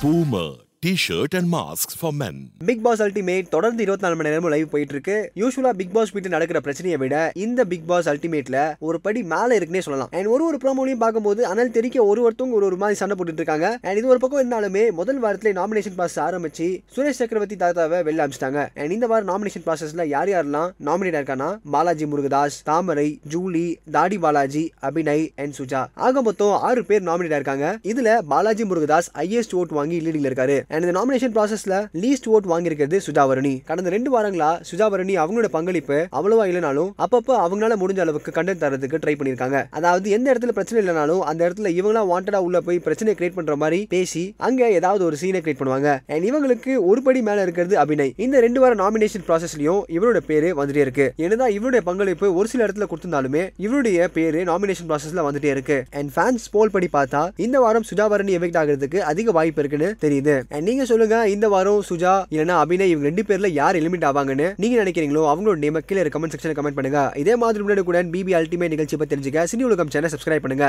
Boomer T shirt and mask for men. Bigg Boss Ultimate தொடர்ந்து இருபத்தி நாலு மணி நேரமும் லைவ் போயிட்டு இருக்கு யூஸ்வலா பிக் பாஸ் வீட்டு நடக்கிற பிரச்சனையை விட இந்த பிக் பாஸ் அல்டிமேட்ல ஒரு படி மேல இருக்குன்னே சொல்லலாம். அண்ட் ஒரு ஒரு ப்ரோமோலையும் பார்க்கும்போது அனல் தெரிக்க ஒரு ஒருத்தவங்க ஒரு ஒரு மாதிரி சண்டை போட்டுட்டு இருக்காங்க. அண்ட் இது ஒரு பக்கம் இருந்தாலுமே முதல் வாரத்துல நாமினேஷன் ப்ராசஸ் ஆரம்பிச்சு சுரேஷ் சக்கரவர்த்தி தாத்தாவை வெளில அமிச்சிட்டாங்க. அண்ட் இந்த வாரம் நாமினேஷன் ப்ராசஸ்ல யார் யாரெல்லாம் நாமினேட் இருக்கானா பாலாஜி முருகதாஸ் தாமரை ஜூலி தாடி பாலாஜி அபிநய் அண்ட் சுஜா. ஆக மொத்தம் ஆறு பேர் நாமினேட் இருக்காங்க. இதுல பாலாஜி முருகதாஸ் ஐஎஸ்ட் ஓட் வாங்கி லீடிங்ல இருக்காரு. அண்ட் இந்த நாமினேஷன் ப்ராசஸ்ல லீஸ்ட் ஓட் வாங்கியிருக்கிறது சுஜாவரணி. கடந்த ரெண்டு வாரங்களா சுஜாவரணி அவங்களோட பங்களிப்பு அவ்வளவா இல்லைனாலும் அப்பப்போ அவங்களால முடிஞ்ச அளவுக்கு கண்டென்ட் தரதுக்கு ட்ரை பண்ணியிருக்காங்க. அதாவது எந்த இடத்துல பிரச்சனை இல்லைனாலும் அந்த இடத்துல இவங்களா வாண்டடா உள்ள போய் பிரச்சனை கிரியேட் பண்ற மாதிரி பேசி அங்க ஏதாவது ஒரு சீனை கிரியேட் பண்ணுவாங்க. அண்ட் இவங்களுக்கு ஒரு படி மேல இருக்கிறது அபிநய். இந்த ரெண்டு வார நாமினேஷன் ப்ராசஸ்லயும் இவரோட பேரு வந்துட்டே இருக்கு. என்னதான் இவருடைய பங்களிப்பு ஒரு சில இடத்துல கொடுத்திருந்தாலுமே இவருடைய பேரு நாமினேஷன் ப்ராசஸ்ல வந்துட்டே இருக்கு. அண்ட் ஃபேன்ஸ் போல் படி பார்த்தா இந்த வாரம் சுஜாவரணி எஃபெக்ட் ஆகிறதுக்கு அதிக வாய்ப்பு இருக்குன்னு தெரியுது. அண்ட் நீங்க சொல்லுங்க இந்த வாரம் சுஜா இல்லனா அபிநய் இவங்க ரெண்டு பேர்ல யார் எலிமிட் ஆவாங்கன்னு நீங்க நினைக்கிறீங்களோ அவங்களோட நேம கீழே கமெண்ட் செக்ஷன்ல கமெண்ட் பண்ணுங்க. இதே மாதிரி முன்னாடி கூட பிபி அல்டிமேட் நிகழ்ச்சி பத்தி தெரிஞ்சுக்க சினி உலகம் சேனல் சப்ஸ்கிரைப் பண்ணுங்க.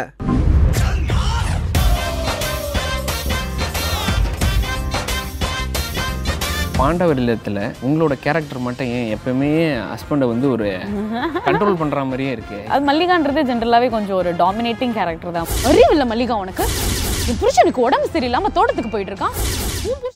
பாண்டவர் இல்லத்தில் உங்களோட கேரக்டர் மட்டும் ஏன் எப்பவுமே ஹஸ்பண்டை வந்து ஒரு கண்ட்ரோல் பண்ணுற மாதிரியே இருக்கு? அது மல்லிகான்றது ஜென்ரலாகவே கொஞ்சம் ஒரு டாமினேட்டிங் கேரக்டர் தான். அறிவு இல்லை மல்லிகா உனக்கு? என் புருஷனுக்கு உடம்பு சரியில்லாம தோட்டத்துக்கு போயிட்டு இருக்கான். What was